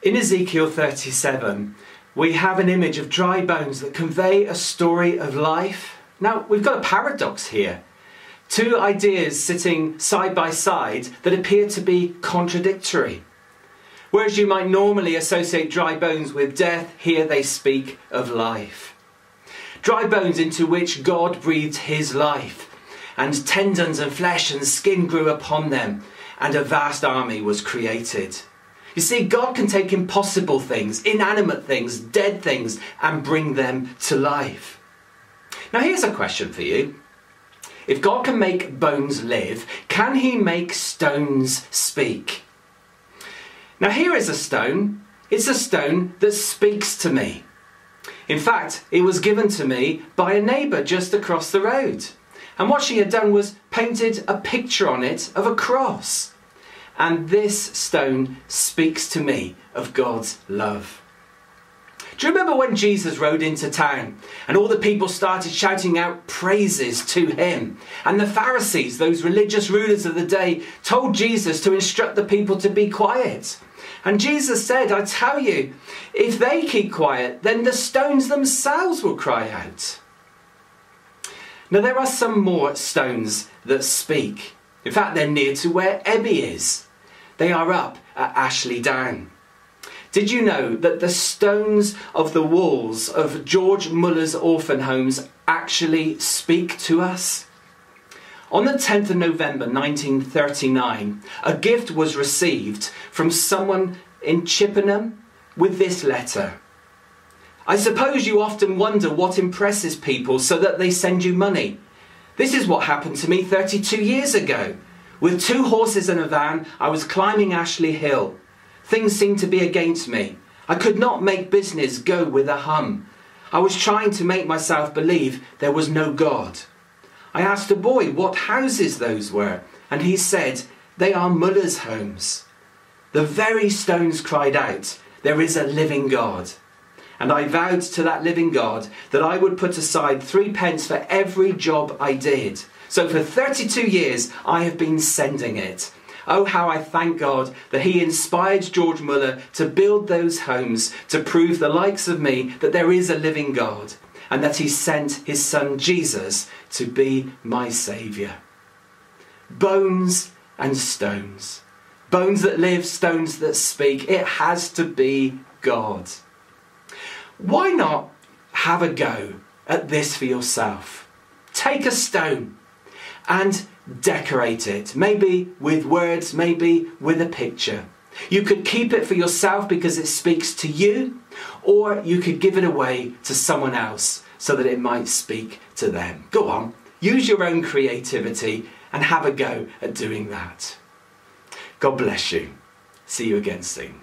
In Ezekiel 37, we have an image of dry bones that convey a story of life. Now, we've got a paradox here. Two ideas sitting side by side that appear to be contradictory. Whereas you might normally associate dry bones with death, here they speak of life. Dry bones into which God breathed his life, and tendons and flesh and skin grew upon them, and a vast army was created. You see, God can take impossible things, inanimate things, dead things, and bring them to life. Now, here's a question for you. If God can make bones live, can he make stones speak? Now, here is a stone. It's a stone that speaks to me. In fact, it was given to me by a neighbour just across the road. And what she had done was painted a picture on it of a cross. And this stone speaks to me of God's love. Do you remember when Jesus rode into town and all the people started shouting out praises to him? And the Pharisees, those religious rulers of the day, told Jesus to instruct the people to be quiet. And Jesus said, I tell you, if they keep quiet, then the stones themselves will cry out. Now, there are some more stones that speak. In fact, they're near to where Ebby is. They are up at Ashley Down. Did you know that the stones of the walls of George Muller's orphan homes actually speak to us? On the 10th of November 1939, a gift was received from someone in Chippenham with this letter. I suppose you often wonder what impresses people so that they send you money. This is what happened to me 32 years ago. With two horses and a van, I was climbing Ashley Hill. Things seemed to be against me. I could not make business go with a hum. I was trying to make myself believe there was no God. I asked a boy what houses those were, and he said, They are Muller's homes. The very stones cried out, There is a living God. And I vowed to that living God that I would put aside three pence for every job I did. So for 32 years, I have been sending it. Oh, how I thank God that He inspired George Muller to build those homes to prove the likes of me that there is a living God and that He sent His Son Jesus to be my Saviour. Bones and stones. Bones that live, stones that speak. It has to be God. Why not have a go at this for yourself? Take a stone and decorate it, maybe with words, maybe with a picture. You could keep it for yourself because it speaks to you, or you could give it away to someone else so that it might speak to them. Go on, use your own creativity and have a go at doing that. God bless you. See you again soon.